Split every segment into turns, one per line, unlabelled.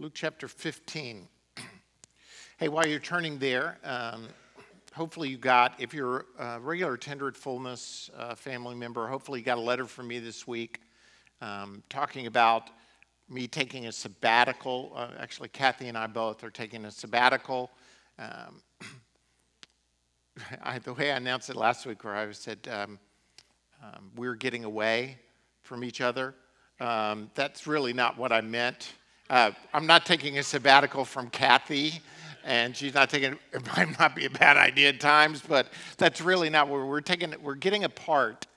Luke chapter 15. hey, while you're turning there, um, hopefully you got, if you're a regular tender at fullness uh, family member, hopefully you got a letter from me this week um, talking about me taking a sabbatical. Uh, actually, Kathy and I both are taking a sabbatical. Um, I, the way I announced it last week, where I said um, um, we're getting away from each other, um, that's really not what I meant. Uh, I'm not taking a sabbatical from Kathy, and she's not taking. It might not be a bad idea at times, but that's really not where we're taking. We're getting apart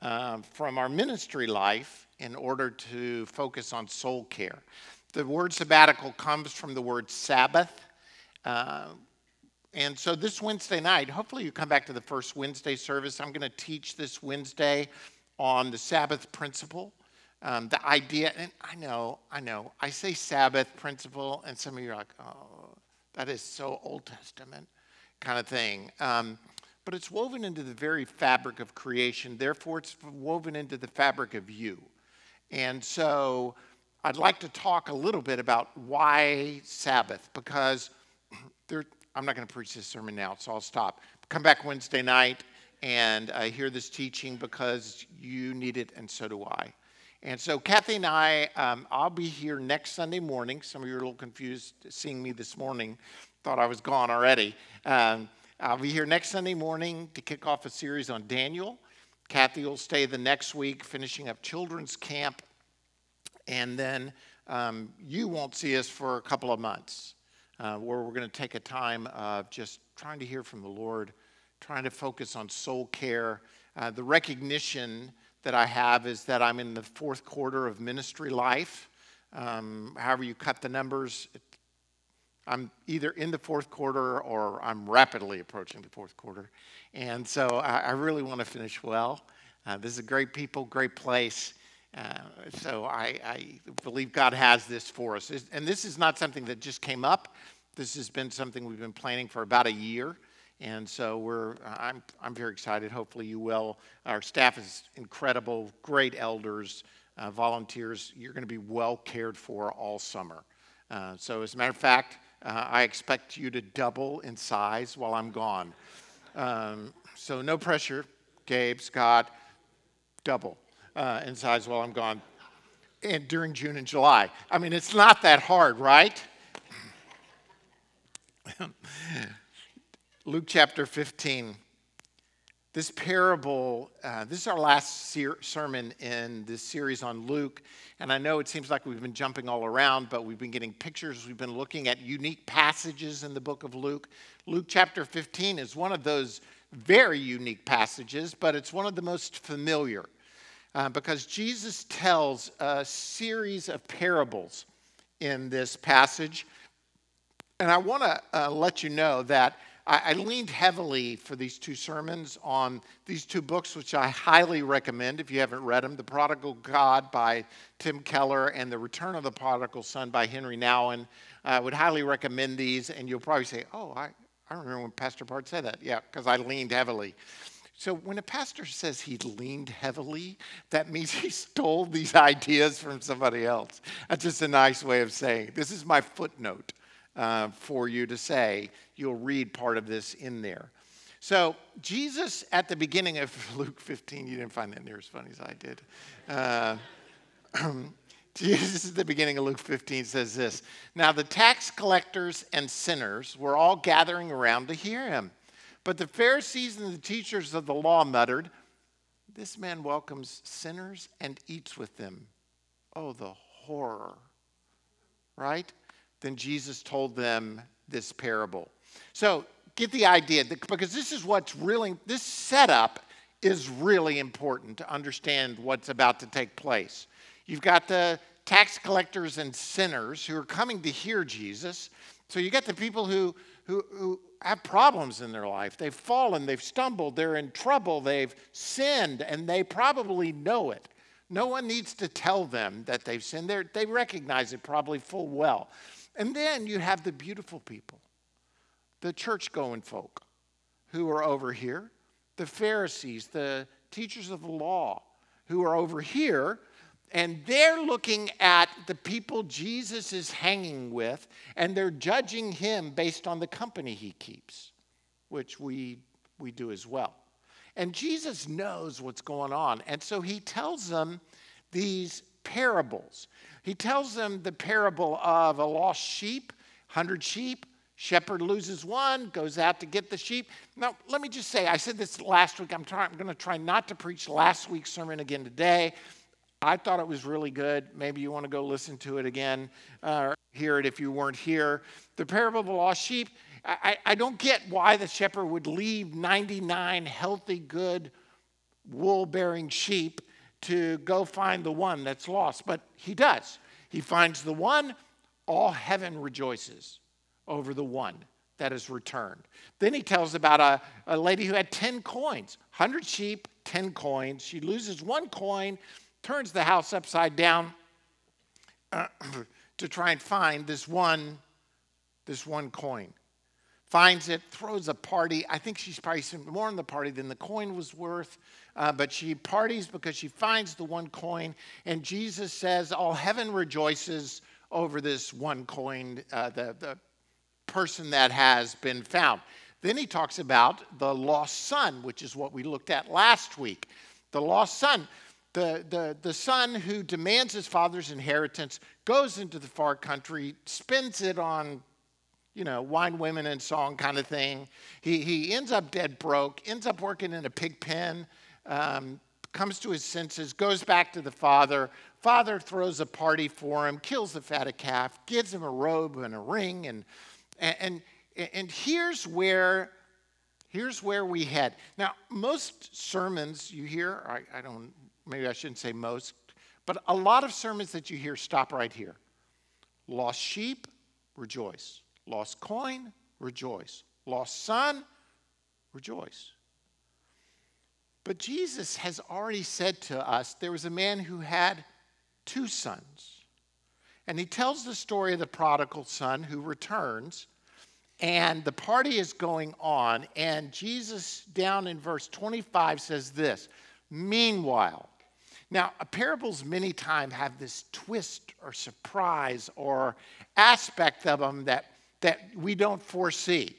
uh, from our ministry life in order to focus on soul care. The word sabbatical comes from the word Sabbath. Uh, and so this Wednesday night, hopefully you come back to the first Wednesday service. I'm going to teach this Wednesday on the Sabbath principle. Um, the idea, and I know, I know, I say Sabbath principle, and some of you are like, oh, that is so Old Testament kind of thing. Um, but it's woven into the very fabric of creation, therefore, it's woven into the fabric of you. And so I'd like to talk a little bit about why Sabbath, because there, I'm not going to preach this sermon now, so I'll stop. Come back Wednesday night and uh, hear this teaching because you need it, and so do I. And so, Kathy and I, um, I'll be here next Sunday morning. Some of you are a little confused seeing me this morning, thought I was gone already. Um, I'll be here next Sunday morning to kick off a series on Daniel. Kathy will stay the next week, finishing up children's camp. And then um, you won't see us for a couple of months, uh, where we're going to take a time of just trying to hear from the Lord, trying to focus on soul care, uh, the recognition that I have is that I'm in the fourth quarter of ministry life. Um, however, you cut the numbers, it, I'm either in the fourth quarter or I'm rapidly approaching the fourth quarter. And so I, I really want to finish well. Uh, this is a great people, great place. Uh, so I, I, believe God has this for us. And this is not something that just came up. This has been something we've been planning for about a year. And so we're, I'm, I'm very excited. Hopefully you will. Our staff is incredible, great elders, uh, volunteers. You're going to be well cared for all summer. Uh, so as a matter of fact, uh, I expect you to double in size while I'm gone. Um, so no pressure, Gabe, Scott, double uh, in size while I'm gone. And during June and July. I mean, it's not that hard, right? Luke chapter 15. This parable, uh, this is our last ser- sermon in this series on Luke. And I know it seems like we've been jumping all around, but we've been getting pictures. We've been looking at unique passages in the book of Luke. Luke chapter 15 is one of those very unique passages, but it's one of the most familiar uh, because Jesus tells a series of parables in this passage. And I want to uh, let you know that I, I leaned heavily for these two sermons on these two books, which I highly recommend if you haven't read them The Prodigal God by Tim Keller and The Return of the Prodigal Son by Henri Nouwen. I would highly recommend these, and you'll probably say, Oh, I, I remember when Pastor Bart said that. Yeah, because I leaned heavily. So when a pastor says he leaned heavily, that means he stole these ideas from somebody else. That's just a nice way of saying this is my footnote uh, for you to say. You'll read part of this in there. So, Jesus at the beginning of Luke 15, you didn't find that near as funny as I did. Uh, Jesus at the beginning of Luke 15 says this Now the tax collectors and sinners were all gathering around to hear him. But the Pharisees and the teachers of the law muttered, This man welcomes sinners and eats with them. Oh, the horror. Right? Then Jesus told them this parable. So get the idea because this is what's really, this setup is really important to understand what's about to take place. You've got the tax collectors and sinners who are coming to hear Jesus. So you got the people who, who, who have problems in their life. They've fallen, they've stumbled, they're in trouble, they've sinned, and they probably know it. No one needs to tell them that they've sinned. They're, they recognize it probably full well. And then you have the beautiful people, the church going folk who are over here, the Pharisees, the teachers of the law who are over here. and they're looking at the people Jesus is hanging with, and they're judging him based on the company he keeps, which we, we do as well. And Jesus knows what's going on. And so he tells them these parables. He tells them the parable of a lost sheep, 100 sheep. Shepherd loses one, goes out to get the sheep. Now, let me just say, I said this last week. I'm, I'm going to try not to preach last week's sermon again today. I thought it was really good. Maybe you want to go listen to it again, uh, hear it if you weren't here. The parable of the lost sheep. I, I don't get why the shepherd would leave 99 healthy, good, wool bearing sheep to go find the one that's lost, but he does. He finds the one, all heaven rejoices over the one that is returned. Then he tells about a, a lady who had 10 coins 100 sheep, 10 coins. She loses one coin, turns the house upside down uh, to try and find this one, this one coin finds it, throws a party. I think she's probably more in the party than the coin was worth, uh, but she parties because she finds the one coin. And Jesus says, All heaven rejoices over this one coin, uh, the, the person that has been found. Then he talks about the lost son, which is what we looked at last week. The lost son. The, the, the son who demands his father's inheritance goes into the far country, spends it on you know, wine, women, and song kind of thing. He, he ends up dead broke, ends up working in a pig pen, um, comes to his senses, goes back to the father. Father throws a party for him, kills the fatted calf, gives him a robe and a ring. And, and, and here's, where, here's where we head. Now, most sermons you hear, I, I don't, maybe I shouldn't say most, but a lot of sermons that you hear stop right here. Lost sheep, rejoice. Lost coin, rejoice. Lost son, rejoice. But Jesus has already said to us there was a man who had two sons. And he tells the story of the prodigal son who returns, and the party is going on. And Jesus, down in verse 25, says this Meanwhile, now, parables many times have this twist or surprise or aspect of them that that we don't foresee.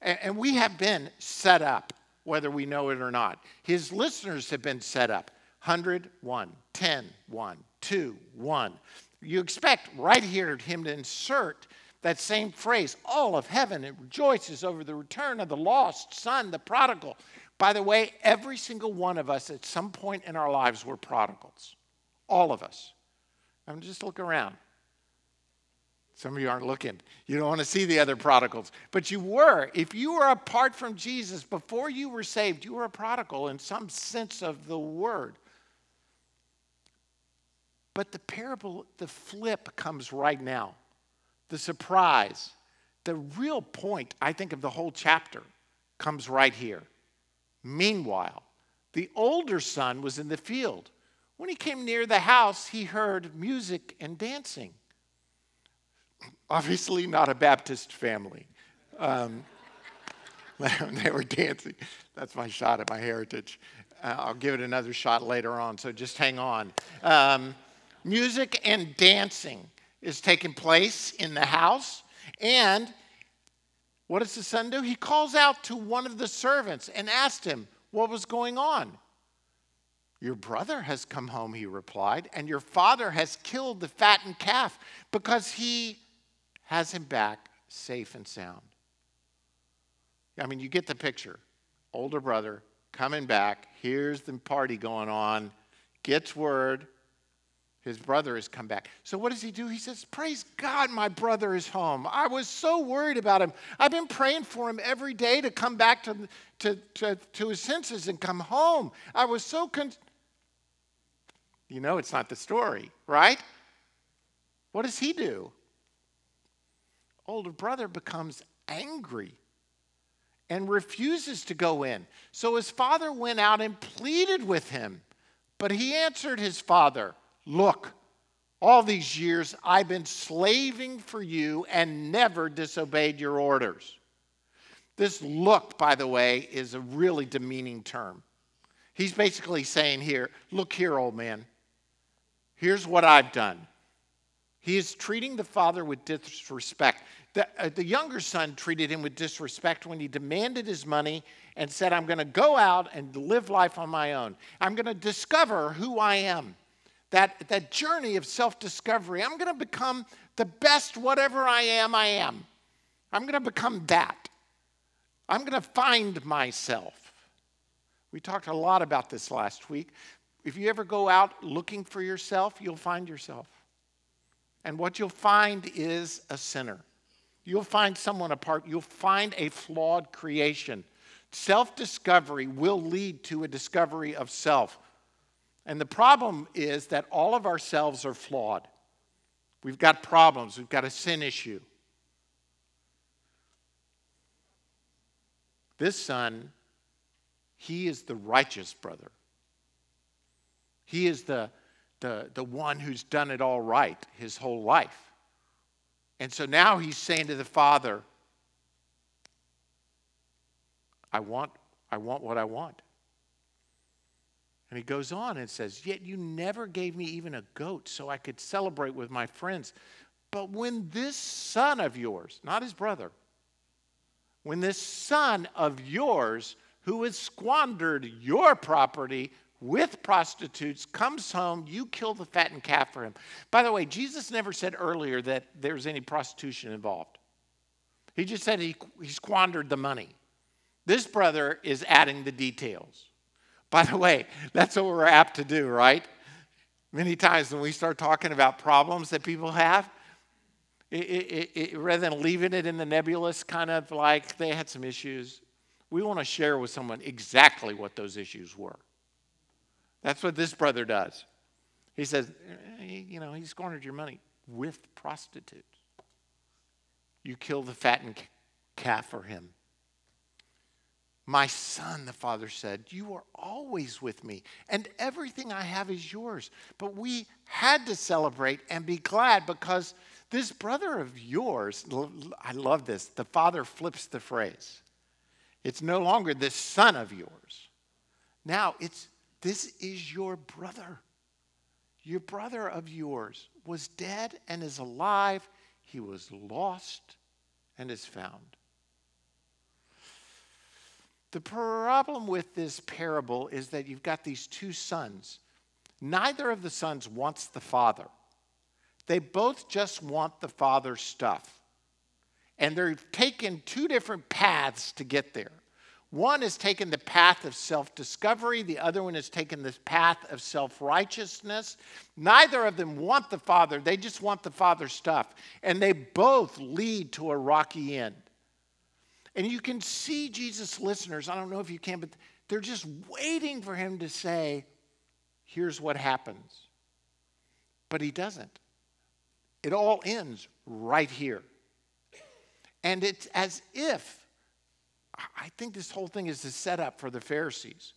And we have been set up, whether we know it or not. His listeners have been set up 100, 1, 10, 1, 2, 1. You expect right here him to insert that same phrase all of heaven rejoices over the return of the lost son, the prodigal. By the way, every single one of us at some point in our lives were prodigals. All of us. I'm just look around. Some of you aren't looking. You don't want to see the other prodigals. But you were. If you were apart from Jesus before you were saved, you were a prodigal in some sense of the word. But the parable, the flip comes right now. The surprise, the real point, I think, of the whole chapter comes right here. Meanwhile, the older son was in the field. When he came near the house, he heard music and dancing obviously not a Baptist family. Um, they were dancing. That's my shot at my heritage. Uh, I'll give it another shot later on, so just hang on. Um, music and dancing is taking place in the house, and what does the son do? He calls out to one of the servants and asked him what was going on. Your brother has come home, he replied, and your father has killed the fattened calf because he has him back safe and sound. I mean, you get the picture. Older brother coming back. Here's the party going on. Gets word. His brother has come back. So what does he do? He says, Praise God, my brother is home. I was so worried about him. I've been praying for him every day to come back to, to, to, to his senses and come home. I was so. You know, it's not the story, right? What does he do? Older brother becomes angry and refuses to go in. So his father went out and pleaded with him. But he answered his father, Look, all these years I've been slaving for you and never disobeyed your orders. This look, by the way, is a really demeaning term. He's basically saying here, Look here, old man. Here's what I've done. He is treating the father with disrespect. The, uh, the younger son treated him with disrespect when he demanded his money and said, I'm going to go out and live life on my own. I'm going to discover who I am. That, that journey of self discovery, I'm going to become the best whatever I am, I am. I'm going to become that. I'm going to find myself. We talked a lot about this last week. If you ever go out looking for yourself, you'll find yourself. And what you'll find is a sinner. You'll find someone apart. You'll find a flawed creation. Self discovery will lead to a discovery of self. And the problem is that all of ourselves are flawed. We've got problems, we've got a sin issue. This son, he is the righteous brother. He is the, the, the one who's done it all right his whole life. And so now he's saying to the father, I want, I want what I want. And he goes on and says, Yet you never gave me even a goat so I could celebrate with my friends. But when this son of yours, not his brother, when this son of yours who has squandered your property with prostitutes comes home, you kill the fattened calf for him. By the way, Jesus never said earlier that there's any prostitution involved. He just said he, he squandered the money. This brother is adding the details. By the way, that's what we're apt to do, right? Many times when we start talking about problems that people have, it, it, it, rather than leaving it in the nebulous, kind of like they had some issues, we want to share with someone exactly what those issues were. That's what this brother does. He says, eh, you know, he squandered your money with prostitutes. You kill the fattened calf for him. My son, the father said, You are always with me, and everything I have is yours. But we had to celebrate and be glad because this brother of yours, I love this, the father flips the phrase. It's no longer this son of yours. Now it's this is your brother. Your brother of yours was dead and is alive. He was lost and is found. The problem with this parable is that you've got these two sons. Neither of the sons wants the father. They both just want the father's stuff. And they're taking two different paths to get there. One has taken the path of self discovery, the other one has taken the path of self righteousness. Neither of them want the Father, they just want the Father's stuff. And they both lead to a rocky end. And you can see Jesus' listeners, I don't know if you can, but they're just waiting for him to say, here's what happens. But he doesn't. It all ends right here. And it's as if, I think this whole thing is a setup for the Pharisees,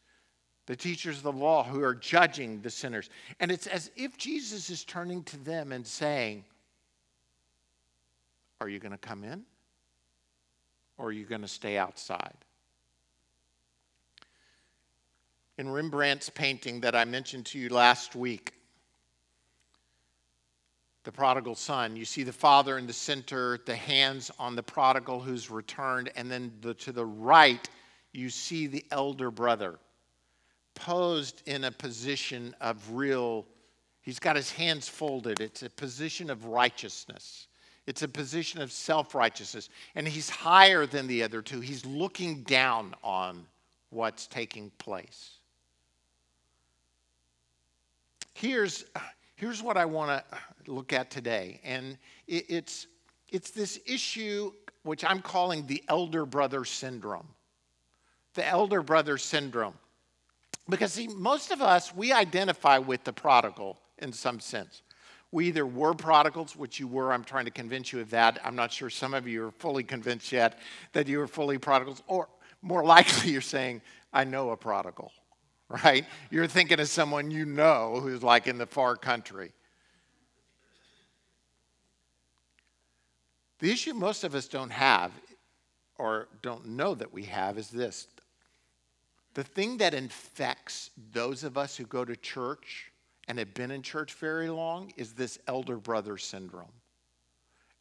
the teachers of the law who are judging the sinners. And it's as if Jesus is turning to them and saying, Are you going to come in? or are you going to stay outside? In Rembrandt's painting that I mentioned to you last week, the prodigal son, you see the father in the center, the hands on the prodigal who's returned, and then the, to the right, you see the elder brother posed in a position of real, he's got his hands folded. It's a position of righteousness. It's a position of self righteousness. And he's higher than the other two. He's looking down on what's taking place. Here's, here's what I want to look at today. And it, it's, it's this issue which I'm calling the elder brother syndrome. The elder brother syndrome. Because, see, most of us, we identify with the prodigal in some sense. We either were prodigals, which you were, I'm trying to convince you of that. I'm not sure some of you are fully convinced yet that you were fully prodigals, or more likely you're saying, I know a prodigal, right? You're thinking of someone you know who's like in the far country. The issue most of us don't have or don't know that we have is this the thing that infects those of us who go to church and have been in church very long is this elder brother syndrome.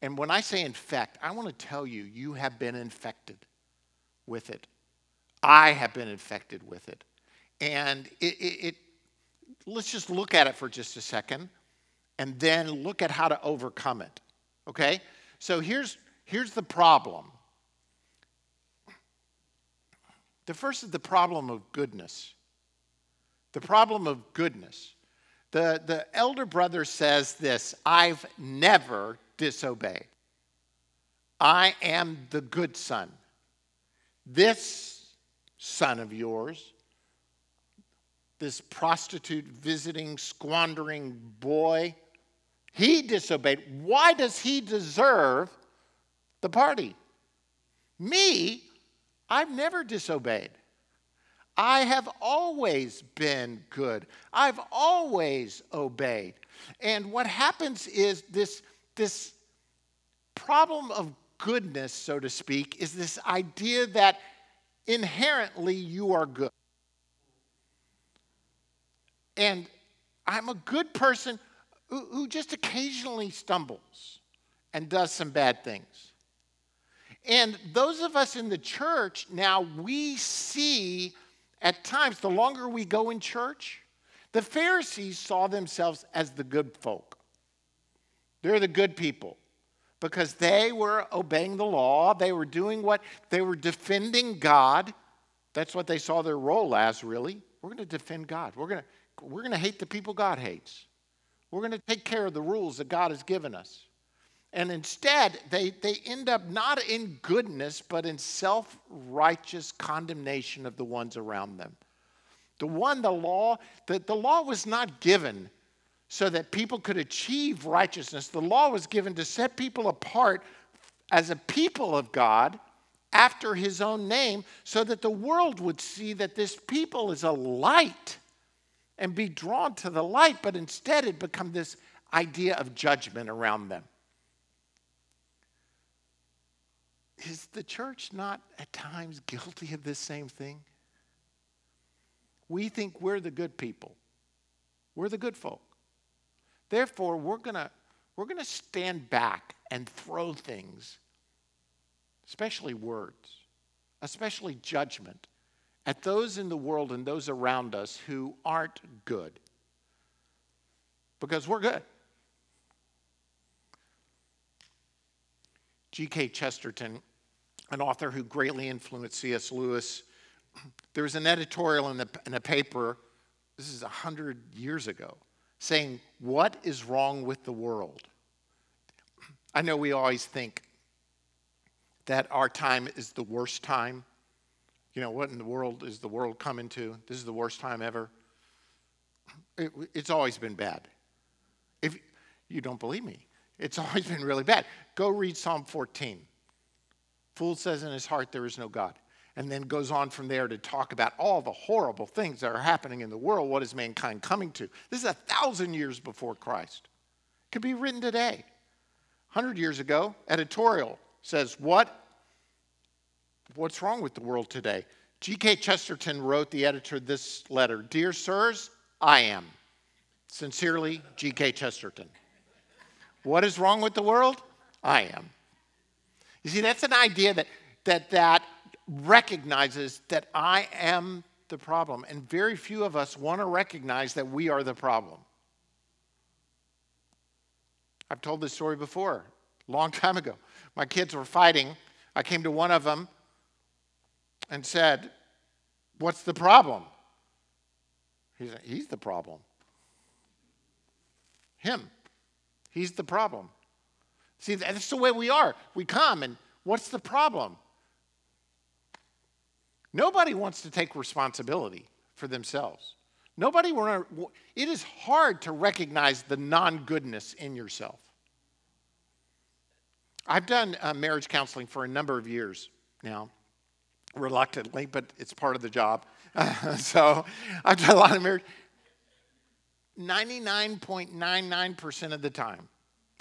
And when I say infect, I want to tell you, you have been infected with it. I have been infected with it. And it, it, it, let's just look at it for just a second and then look at how to overcome it. Okay? So here's, here's the problem. The first is the problem of goodness. The problem of goodness. The, the elder brother says this I've never disobeyed. I am the good son. This son of yours, this prostitute visiting, squandering boy, he disobeyed. Why does he deserve the party? Me, I've never disobeyed. I have always been good. I've always obeyed. And what happens is this, this problem of goodness, so to speak, is this idea that inherently you are good. And I'm a good person who, who just occasionally stumbles and does some bad things. And those of us in the church now, we see at times, the longer we go in church, the Pharisees saw themselves as the good folk. They're the good people because they were obeying the law, they were doing what they were defending God. That's what they saw their role as, really. We're going to defend God. We're going to, we're going to hate the people God hates. We're going to take care of the rules that God has given us. And instead, they, they end up not in goodness, but in self righteous condemnation of the ones around them. The one, the law, the, the law was not given so that people could achieve righteousness. The law was given to set people apart as a people of God after his own name so that the world would see that this people is a light and be drawn to the light, but instead it become this idea of judgment around them. Is the church not at times guilty of this same thing? We think we're the good people. We're the good folk. Therefore, we're going to we're going to stand back and throw things, especially words, especially judgment, at those in the world and those around us who aren't good. Because we're good. G.K. Chesterton an author who greatly influenced C.S. Lewis. There was an editorial in, the, in a paper, this is 100 years ago, saying, What is wrong with the world? I know we always think that our time is the worst time. You know, what in the world is the world coming to? This is the worst time ever. It, it's always been bad. If you don't believe me, it's always been really bad. Go read Psalm 14. Fool says in his heart, There is no God. And then goes on from there to talk about all the horrible things that are happening in the world. What is mankind coming to? This is a thousand years before Christ. It could be written today. 100 years ago, editorial says, What? What's wrong with the world today? G.K. Chesterton wrote the editor this letter Dear sirs, I am. Sincerely, G.K. Chesterton. What is wrong with the world? I am. You see, that's an idea that, that, that recognizes that I am the problem. And very few of us want to recognize that we are the problem. I've told this story before, long time ago. My kids were fighting. I came to one of them and said, What's the problem? He said, He's the problem. Him. He's the problem. See, that's the way we are. We come, and what's the problem? Nobody wants to take responsibility for themselves. Nobody, it is hard to recognize the non goodness in yourself. I've done uh, marriage counseling for a number of years now, reluctantly, but it's part of the job. so I've done a lot of marriage. 99.99% of the time,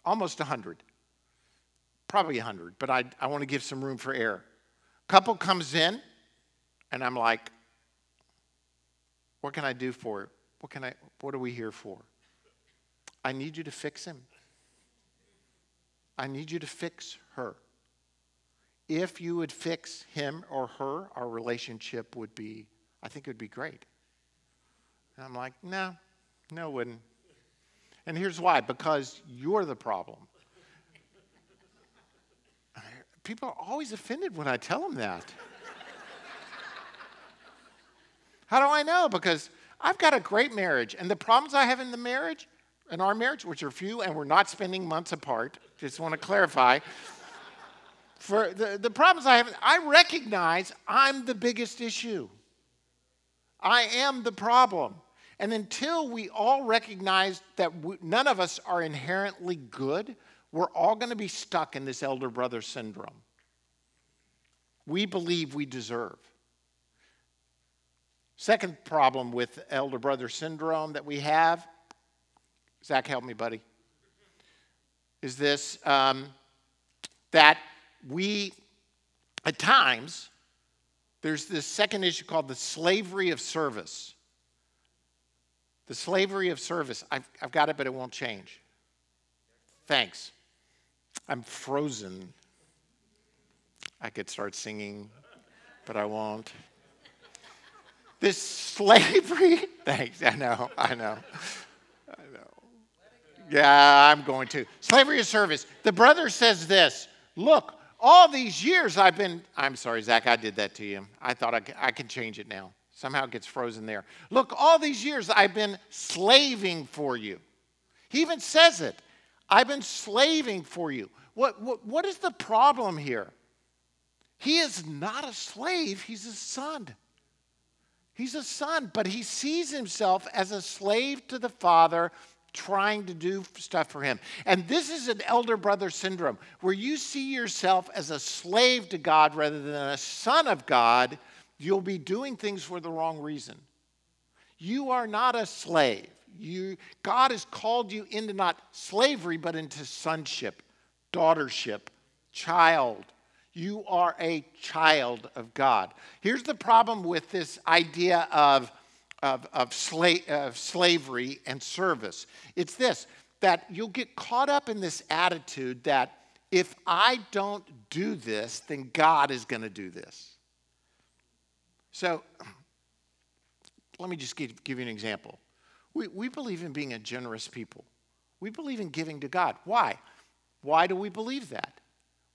almost 100, probably 100, but I, I want to give some room for error. Couple comes in, and I'm like, what can I do for it? What, can I, what are we here for? I need you to fix him. I need you to fix her. If you would fix him or her, our relationship would be, I think it would be great. And I'm like, no, no, wouldn't. And here's why because you're the problem. People are always offended when I tell them that. How do I know? Because I've got a great marriage, and the problems I have in the marriage, in our marriage, which are few, and we're not spending months apart, just want to clarify. For the, the problems I have, I recognize I'm the biggest issue. I am the problem. And until we all recognize that we, none of us are inherently good, we're all going to be stuck in this elder brother syndrome. We believe we deserve. Second problem with elder brother syndrome that we have, Zach, help me, buddy, is this um, that we, at times, there's this second issue called the slavery of service. The slavery of service. I've, I've got it, but it won't change. Thanks. I'm frozen. I could start singing, but I won't. This slavery, thanks, I know, I know, I know. Yeah, I'm going to. Slavery of service. The brother says this Look, all these years I've been, I'm sorry, Zach, I did that to you. I thought I, I can change it now. Somehow it gets frozen there. Look, all these years I've been slaving for you. He even says it. I've been slaving for you. What, what, what is the problem here? He is not a slave, he's a son. He's a son, but he sees himself as a slave to the father trying to do stuff for him. And this is an elder brother syndrome where you see yourself as a slave to God rather than a son of God you'll be doing things for the wrong reason. You are not a slave. You, God has called you into not slavery, but into sonship, daughtership, child. You are a child of God. Here's the problem with this idea of, of, of, sla- of slavery and service it's this that you'll get caught up in this attitude that if I don't do this, then God is going to do this. So let me just give, give you an example. We, we believe in being a generous people. We believe in giving to God. Why? Why do we believe that?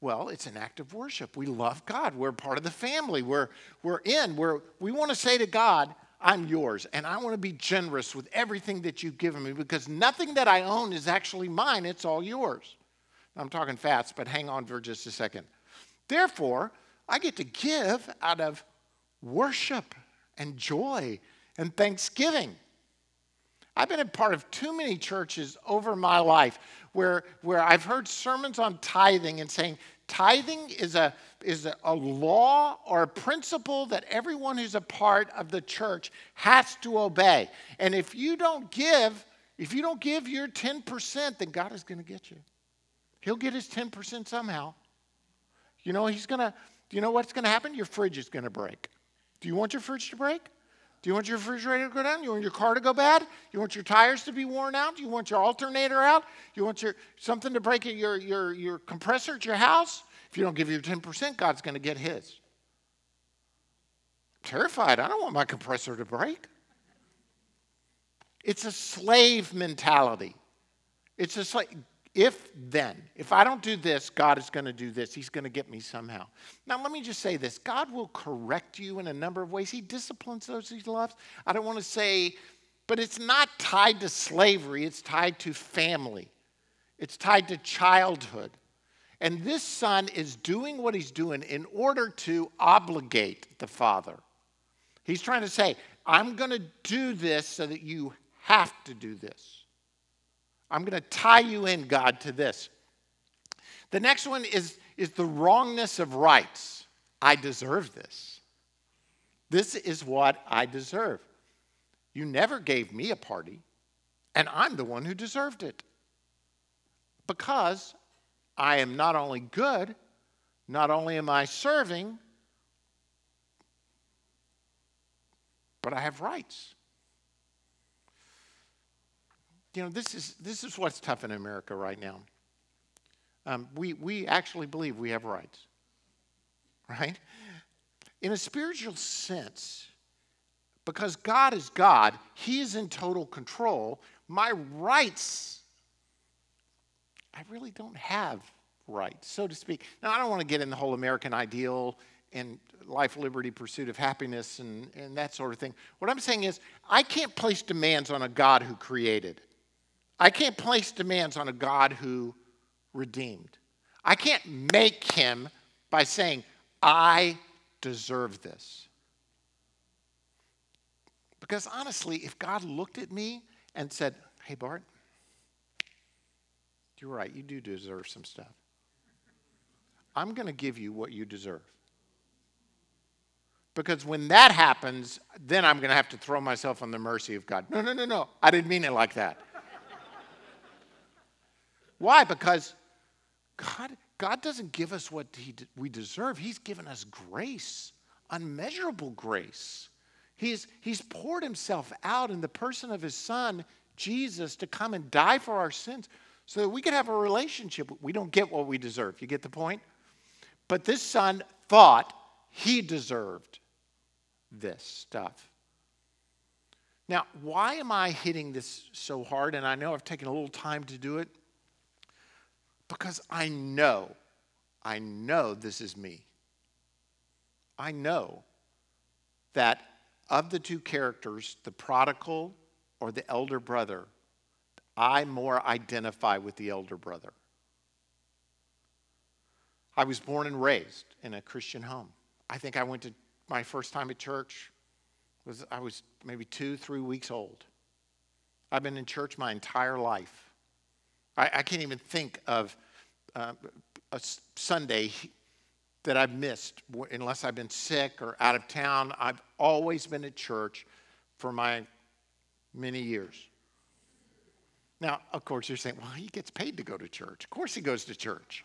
Well, it's an act of worship. We love God. We're part of the family. We're, we're in. We're, we want to say to God, I'm yours, and I want to be generous with everything that you've given me because nothing that I own is actually mine, it's all yours. I'm talking fast, but hang on for just a second. Therefore, I get to give out of worship and joy and thanksgiving. I've been a part of too many churches over my life where, where I've heard sermons on tithing and saying tithing is, a, is a, law or a principle that everyone who's a part of the church has to obey. And if you don't give, if you don't give your 10%, then God is going to get you. He'll get his 10% somehow. You know, he's going to, you know what's going to happen? Your fridge is going to break. Do you want your fridge to break? Do you want your refrigerator to go down? You want your car to go bad? You want your tires to be worn out? Do you want your alternator out? You want your something to break your, your, your compressor at your house? If you don't give your 10%, God's going to get his. terrified. I don't want my compressor to break. It's a slave mentality. It's a slave if then, if I don't do this, God is going to do this. He's going to get me somehow. Now, let me just say this God will correct you in a number of ways. He disciplines those he loves. I don't want to say, but it's not tied to slavery, it's tied to family, it's tied to childhood. And this son is doing what he's doing in order to obligate the father. He's trying to say, I'm going to do this so that you have to do this. I'm going to tie you in, God, to this. The next one is, is the wrongness of rights. I deserve this. This is what I deserve. You never gave me a party, and I'm the one who deserved it. Because I am not only good, not only am I serving, but I have rights. you know, this is, this is what's tough in America right now. Um, we, we actually believe we have rights, right? In a spiritual sense, because God is God, He is in total control. My rights, I really don't have rights, so to speak. Now, I don't want to get in the whole American ideal and life, liberty, pursuit of happiness, and, and that sort of thing. What I'm saying is, I can't place demands on a God who created. I can't place demands on a God who redeemed. I can't make him by saying, I deserve this. Because honestly, if God looked at me and said, Hey, Bart, you're right, you do deserve some stuff. I'm going to give you what you deserve. Because when that happens, then I'm going to have to throw myself on the mercy of God. No, no, no, no. I didn't mean it like that. Why? Because God, God doesn't give us what he, we deserve. He's given us grace, unmeasurable grace. He's, he's poured himself out in the person of his son, Jesus, to come and die for our sins so that we could have a relationship. We don't get what we deserve. You get the point? But this son thought he deserved this stuff. Now, why am I hitting this so hard? And I know I've taken a little time to do it because I know, I know this is me. I know that of the two characters, the prodigal or the elder brother, I more identify with the elder brother. I was born and raised in a Christian home. I think I went to my first time at church was I was maybe two, three weeks old. I've been in church my entire life. I, I can't even think of uh, a Sunday that I've missed unless I've been sick or out of town. I've always been at church for my many years. Now, of course, you're saying, well, he gets paid to go to church. Of course, he goes to church.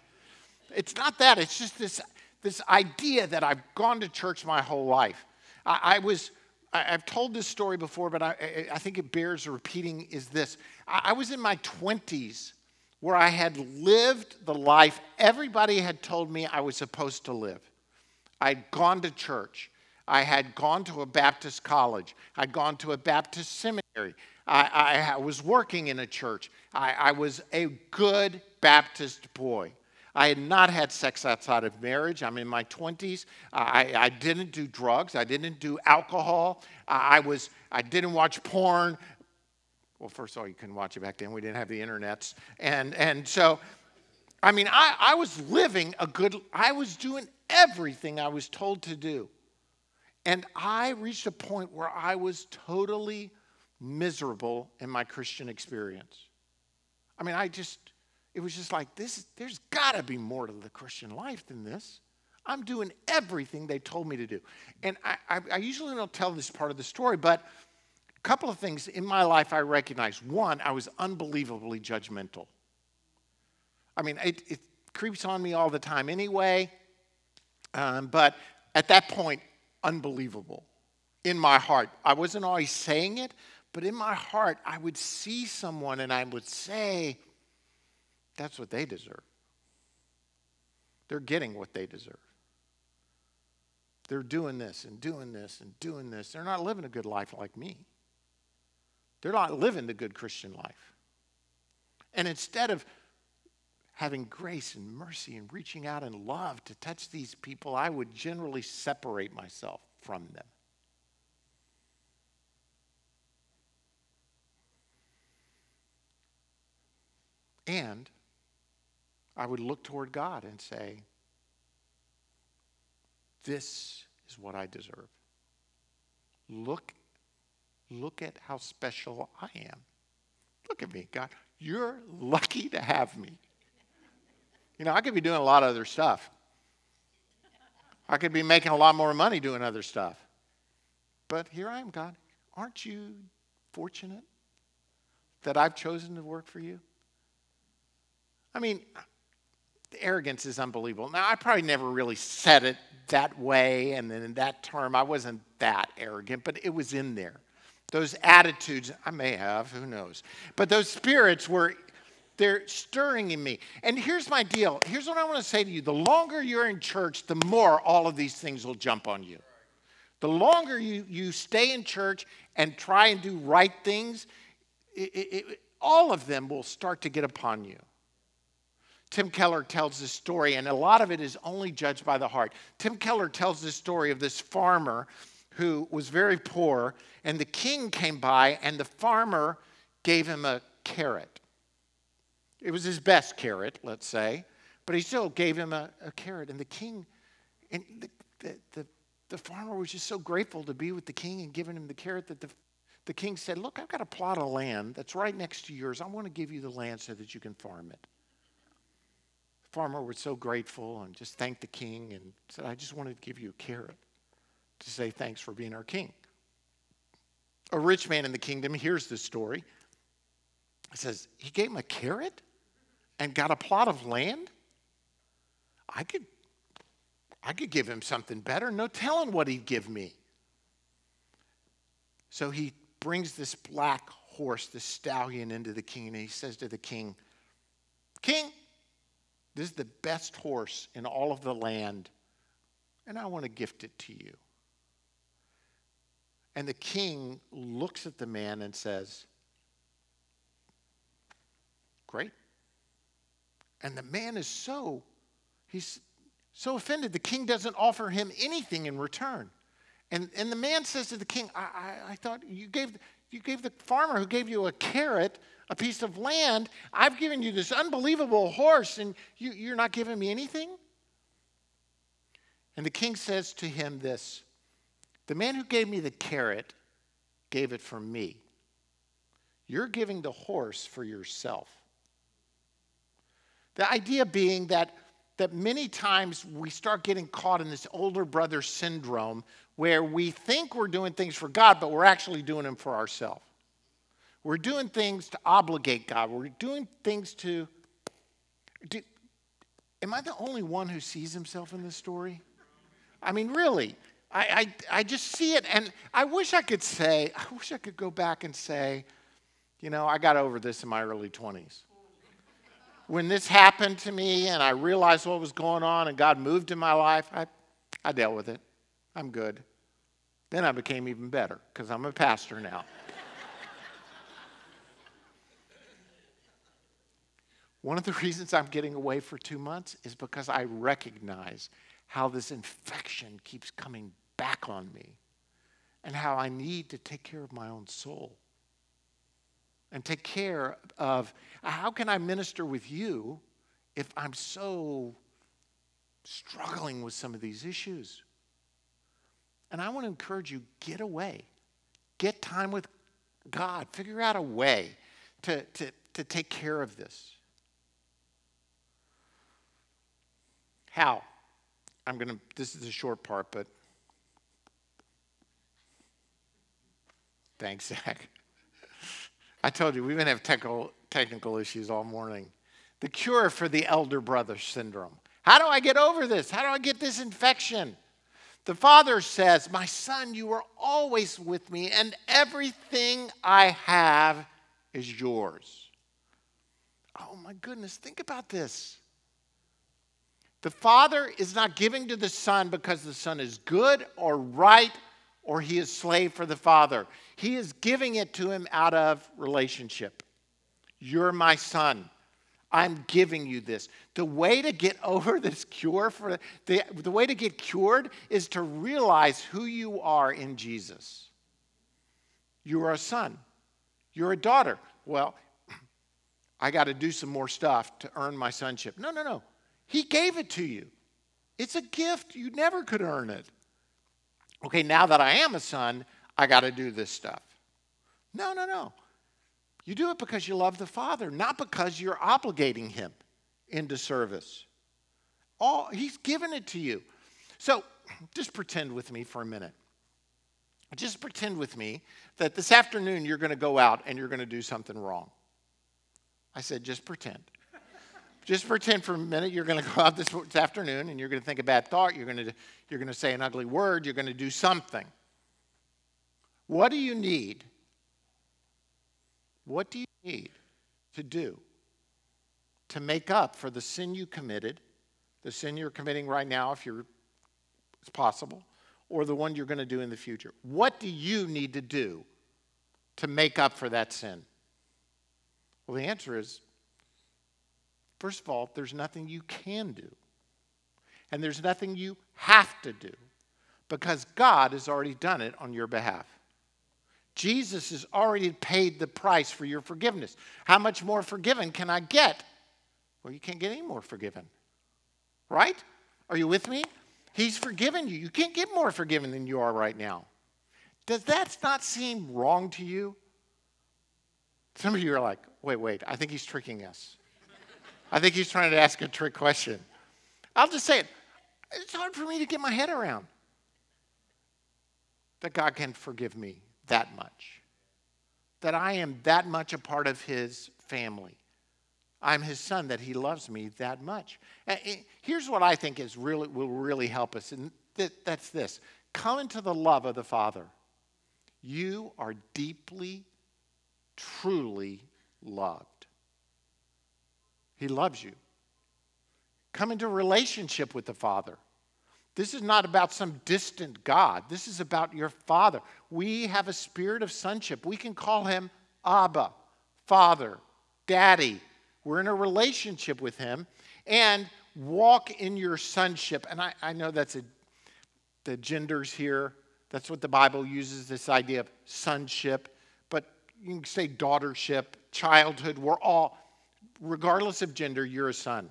It's not that, it's just this, this idea that I've gone to church my whole life. I, I was, I, have told this story before, but I, I, think it bears repeating is this. I, I was in my 20s where I had lived the life everybody had told me I was supposed to live. I'd gone to church. I had gone to a Baptist college. I'd gone to a Baptist seminary. I, I was working in a church. I, I was a good Baptist boy. I had not had sex outside of marriage. I'm in my 20s. I, I didn't do drugs. I didn't do alcohol. I, was, I didn't watch porn. Well, first of all, you couldn't watch it back then. We didn't have the internets. And, and so, I mean, I, I was living a good, I was doing everything I was told to do. And I reached a point where I was totally miserable in my Christian experience. I mean, I just, it was just like, this, there's got to be more to the Christian life than this. I'm doing everything they told me to do. And I, I, I usually don't tell this part of the story, but a couple of things in my life I recognize. One, I was unbelievably judgmental. I mean, it, it creeps on me all the time anyway, um, but at that point, unbelievable in my heart. I wasn't always saying it, but in my heart, I would see someone and I would say, that's what they deserve. They're getting what they deserve. They're doing this and doing this and doing this. They're not living a good life like me. They're not living the good Christian life. And instead of having grace and mercy and reaching out in love to touch these people, I would generally separate myself from them. And I would look toward God and say, This is what I deserve. Look, look at how special I am. Look at me, God. You're lucky to have me. You know, I could be doing a lot of other stuff. I could be making a lot more money doing other stuff. But here I am, God. Aren't you fortunate that I've chosen to work for you? I mean, the arrogance is unbelievable. Now, I probably never really said it that way and then in that term. I wasn't that arrogant, but it was in there. those attitudes, I may have, who knows. But those spirits were, they're stirring in me. And here's my deal. Here's what I want to say to you. The longer you're in church, the more all of these things will jump on you. The longer you, you stay in church and try and do right things, it, it, it, all of them will start to get upon you. Tim Keller tells this story, and a lot of it is only judged by the heart. Tim Keller tells this story of this farmer who was very poor, and the king came by, and the farmer gave him a carrot. It was his best carrot, let's say, but he still gave him a, a carrot. And the king, and the, the, the, the farmer was just so grateful to be with the king and giving him the carrot that the, the king said, Look, I've got a plot of land that's right next to yours. I want to give you the land so that you can farm it The farmer was so grateful and just thanked the king and said, I just wanted to give you a carrot to say thanks for being our king. A rich man in the kingdom hears this story. He says, He gave him a carrot and got a plot of land? I could, I could give him something better. No telling what he'd give me. So he brings this black horse, this stallion, into the king, and he says to the king, King, this is the best horse in all of the land, and I want to gift it to you. And the king looks at the man and says, Great. And the man is so, he's so offended. The king doesn't offer him anything in return. And, and the man says to the king, I, I, I thought you gave, you gave the farmer who gave you a carrot a piece of land. I've given you this unbelievable horse, and you, you're not giving me anything? And the king says to him this The man who gave me the carrot gave it for me. You're giving the horse for yourself. The idea being that, that many times we start getting caught in this older brother syndrome where we think we're doing things for God, but we're actually doing them for ourselves. We're doing things to obligate God. We're doing things to. Do, am I the only one who sees himself in this story? I mean, really, I, I, I just see it, and I wish I could say, I wish I could go back and say, you know, I got over this in my early 20s. When this happened to me and I realized what was going on and God moved in my life, I, I dealt with it. I'm good. Then I became even better because I'm a pastor now. One of the reasons I'm getting away for two months is because I recognize how this infection keeps coming back on me and how I need to take care of my own soul and take care of how can I minister with you if I'm so struggling with some of these issues. And I want to encourage you get away, get time with God, figure out a way to, to, to take care of this. How? I'm going to, this is a short part, but thanks, Zach. I told you, we've been having technical, technical issues all morning. The cure for the elder brother syndrome. How do I get over this? How do I get this infection? The father says, My son, you are always with me, and everything I have is yours. Oh my goodness, think about this. The Father is not giving to the Son because the Son is good or right or he is slave for the Father. He is giving it to him out of relationship. You're my son. I'm giving you this. The way to get over this cure for the, the way to get cured is to realize who you are in Jesus. You are a son. You're a daughter. Well, I got to do some more stuff to earn my sonship. No, no, no. He gave it to you. It's a gift. You never could earn it. Okay, now that I am a son, I got to do this stuff. No, no, no. You do it because you love the Father, not because you're obligating him into service. All he's given it to you. So just pretend with me for a minute. Just pretend with me that this afternoon you're going to go out and you're going to do something wrong. I said, just pretend. Just pretend for a minute you're going to go out this, afternoon and you're going to think a bad thought. You're going to, you're going to say an ugly word. You're going to do something. What do you need What do you need to do to make up for the sin you committed, the sin you're committing right now, if you're, it's possible, or the one you're going to do in the future? What do you need to do to make up for that sin? Well, the answer is first of all, there's nothing you can do, and there's nothing you have to do because God has already done it on your behalf. Jesus has already paid the price for your forgiveness. How much more forgiven can I get? Well, you can't get any more forgiven. Right? Are you with me? He's forgiven you. You can't get more forgiven than you are right now. Does that not seem wrong to you? Some of you are like, wait, wait, I think he's tricking us. I think he's trying to ask a trick question. I'll just say it. It's hard for me to get my head around that God can forgive me that much, that I am that much a part of his family. I'm his son, that he loves me that much. And here's what I think is really, will really help us, and that's this come into the love of the Father. You are deeply, truly loved. He loves you. Come into relationship with the Father. This is not about some distant God. This is about your Father. We have a spirit of sonship. We can call him Abba, Father, Daddy. We're in a relationship with him and walk in your sonship. And I, I know that's a, the genders here. That's what the Bible uses this idea of sonship. But you can say daughtership, childhood. We're all, regardless of gender, you're a son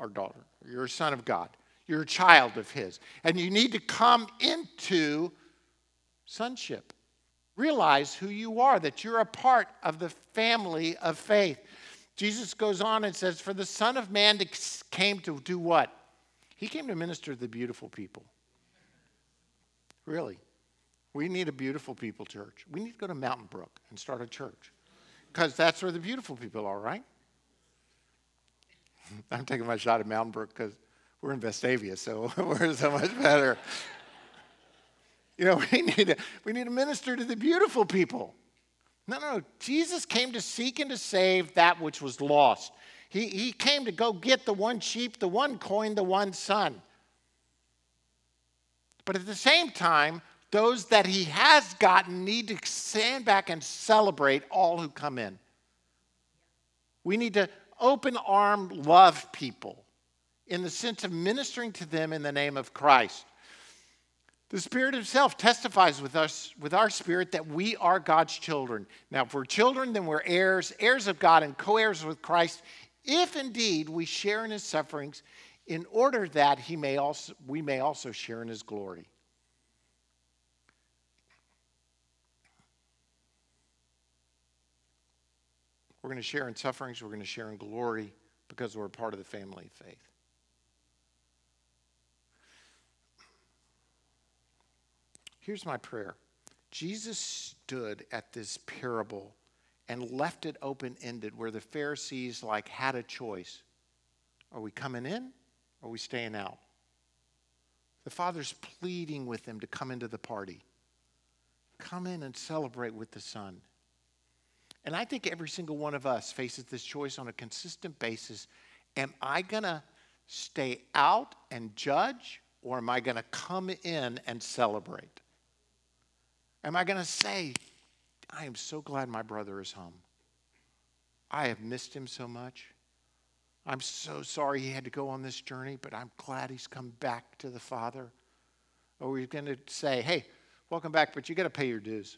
or daughter. You're a son of God. You're a child of His. And you need to come into sonship. Realize who you are, that you're a part of the family of faith. Jesus goes on and says, For the Son of Man came to do what? He came to minister to the beautiful people. Really. We need a beautiful people church. We need to go to Mountain Brook and start a church because that's where the beautiful people are, right? I'm taking my shot at Mountain Brook because we're in Vestavia, so we're so much better. You know, we need, to, we need to minister to the beautiful people. No, no, Jesus came to seek and to save that which was lost. He, he came to go get the one sheep, the one coin, the one son. But at the same time, those that he has gotten need to stand back and celebrate all who come in. We need to open arm love people in the sense of ministering to them in the name of Christ. The Spirit Himself testifies with us, with our spirit, that we are God's children. Now, if we're children, then we're heirs, heirs of God, and co heirs with Christ, if indeed we share in His sufferings, in order that he may also, we may also share in His glory. We're going to share in sufferings, we're going to share in glory because we're part of the family of faith. Here's my prayer Jesus stood at this parable and left it open ended where the Pharisees like had a choice. Are we coming in or are we staying out? The father's pleading with them to come into the party. Come in and celebrate with the son. And I think every single one of us faces this choice on a consistent basis. Am I going to stay out and judge, or am I going to come in and celebrate? Am I going to say, I am so glad my brother is home? I have missed him so much. I'm so sorry he had to go on this journey, but I'm glad he's come back to the Father. Or we're going to say, hey, welcome back, but you got to pay your dues.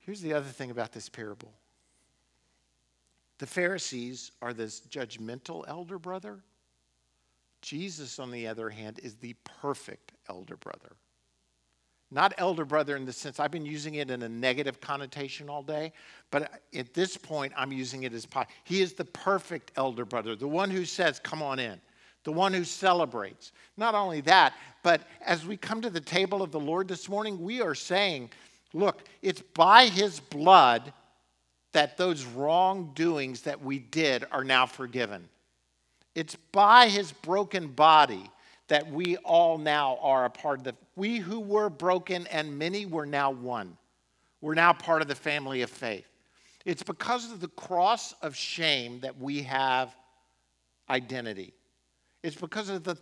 Here's the other thing about this parable the Pharisees are this judgmental elder brother Jesus, on the other hand, is the perfect elder brother. Not elder brother in the sense, I've been using it in a negative connotation all day, but at this point, I'm using it as he is the perfect elder brother, the one who says, Come on in, the one who celebrates. Not only that, but as we come to the table of the Lord this morning, we are saying, Look, it's by his blood that those wrongdoings that we did are now forgiven. It's by his broken body that we all now are a part of the, we who were broken and many were now one. We're now part of the family of faith. It's because of the cross of shame that we have identity. It's because of the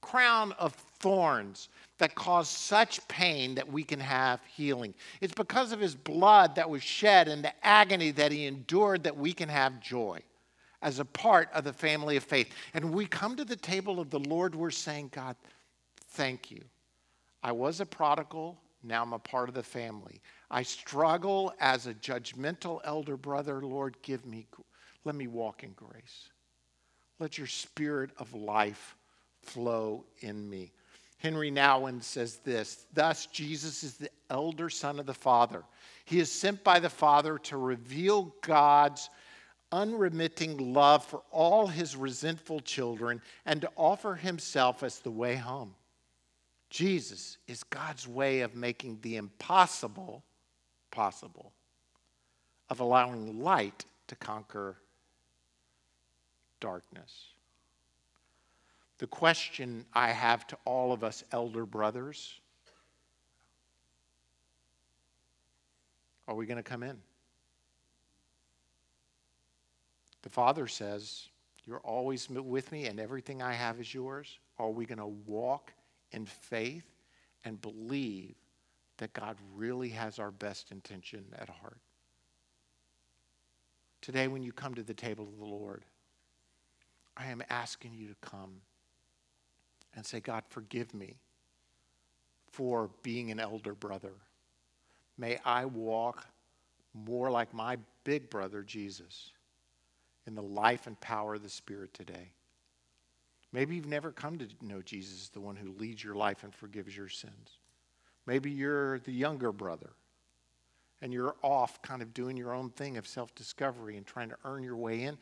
crown of thorns that caused such pain that we can have healing. It's because of his blood that was shed and the agony that he endured that we can have joy as a part of the family of faith. And when we come to the table of the Lord, we're saying, God, thank you. I was a prodigal, now I'm a part of the family. I struggle as a judgmental elder brother. Lord, give me, let me walk in grace. Let your spirit of life flow in me. Henri Nouwen says this Thus, Jesus is the elder son of the Father. He is sent by the Father to reveal God's unremitting love for all his resentful children and to offer himself as the way home. Jesus is God's way of making the impossible possible, of allowing light to conquer darkness. The question I have to all of us elder brothers are we going to come in? The Father says, You're always with me, and everything I have is yours. Are we going to walk in faith and believe that God really has our best intention at heart? Today, when you come to the table of the Lord, I am asking you to come and say, God, forgive me for being an elder brother. May I walk more like my big brother, Jesus in the life and power of the Spirit today. Maybe you've never come to know Jesus, the one who leads your life and forgives your sins. Maybe you're the younger brother and you're off kind of doing your own thing of self discovery and trying to earn your way in.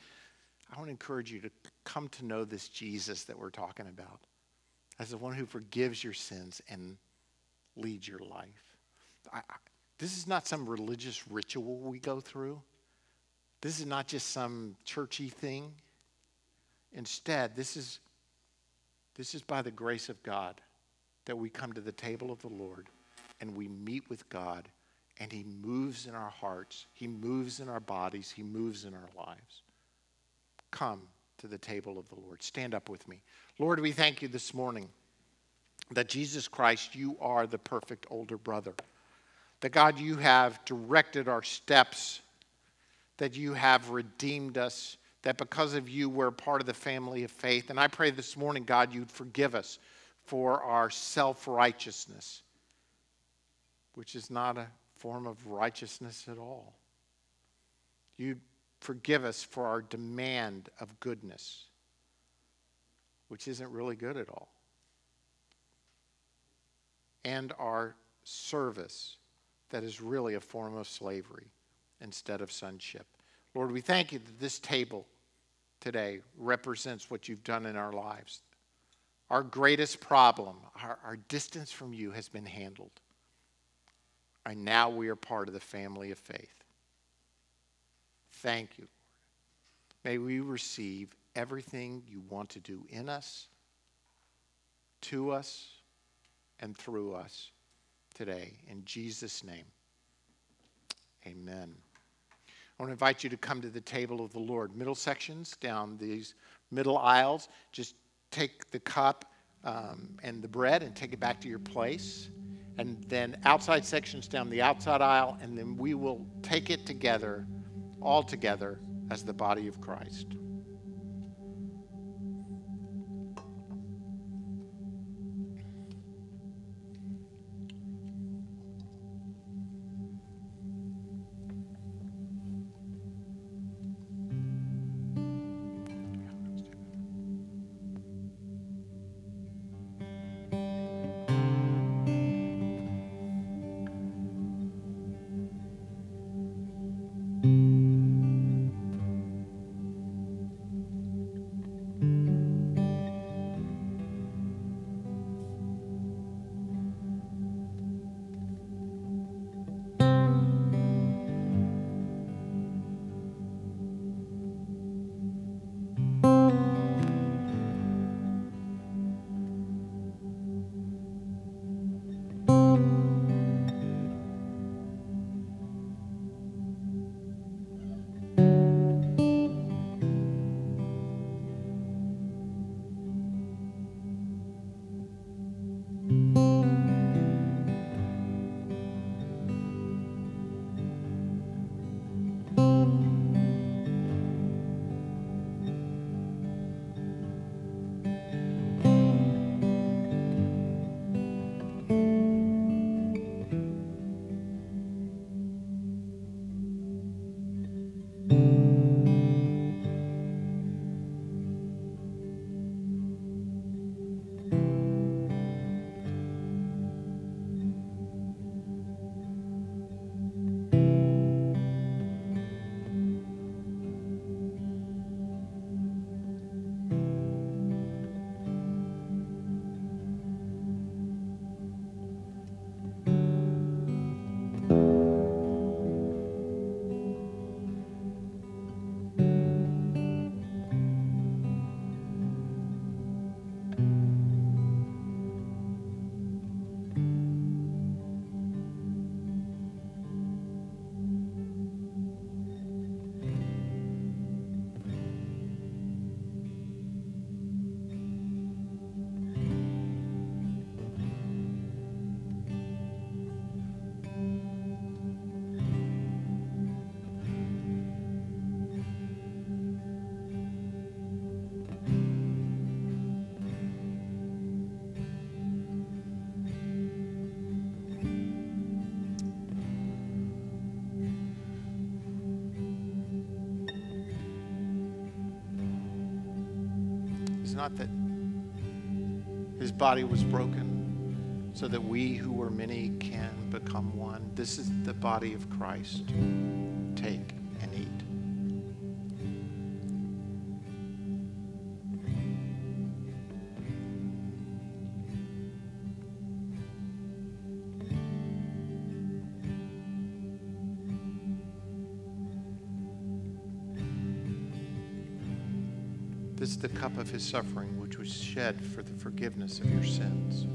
I want to encourage you to come to know this Jesus that we're talking about as the one who forgives your sins and leads your life. I, I, this is not some religious ritual we go through. This is not just some churchy thing. Instead, this is, this is by the grace of God that we come to the table of the Lord and we meet with God and He moves in our hearts, He moves in our bodies, He moves in our lives. Come to the table of the Lord. Stand up with me. Lord, we thank you this morning that Jesus Christ, you are the perfect older brother. That God, you have directed our steps that you have redeemed us, that because of you, we're part of the family of faith. And I pray this morning, God, you'd forgive us for our self righteousness, which is not a form of righteousness at all. You forgive us for our demand of goodness, which isn't really good at all, and our service that is really a form of slavery instead of sonship. Lord, we thank you that this table today represents what you've done in our lives. Our greatest problem, our, our distance from you, has been handled. And now we are part of the family of faith. Thank you, Lord. May we receive everything you want to do in us, to us, and through us today. In Jesus' name, amen. I want to invite you to come to the table of the Lord. Middle sections down these middle aisles. Just take the cup um, and the bread and take it back to your place. And then outside sections down the outside aisle, and then we will take it together, all together, as the body of Christ. Not that his body was broken so that we who were many can become one. This is the body of Christ. Take of his suffering, which was shed for the forgiveness of your sins.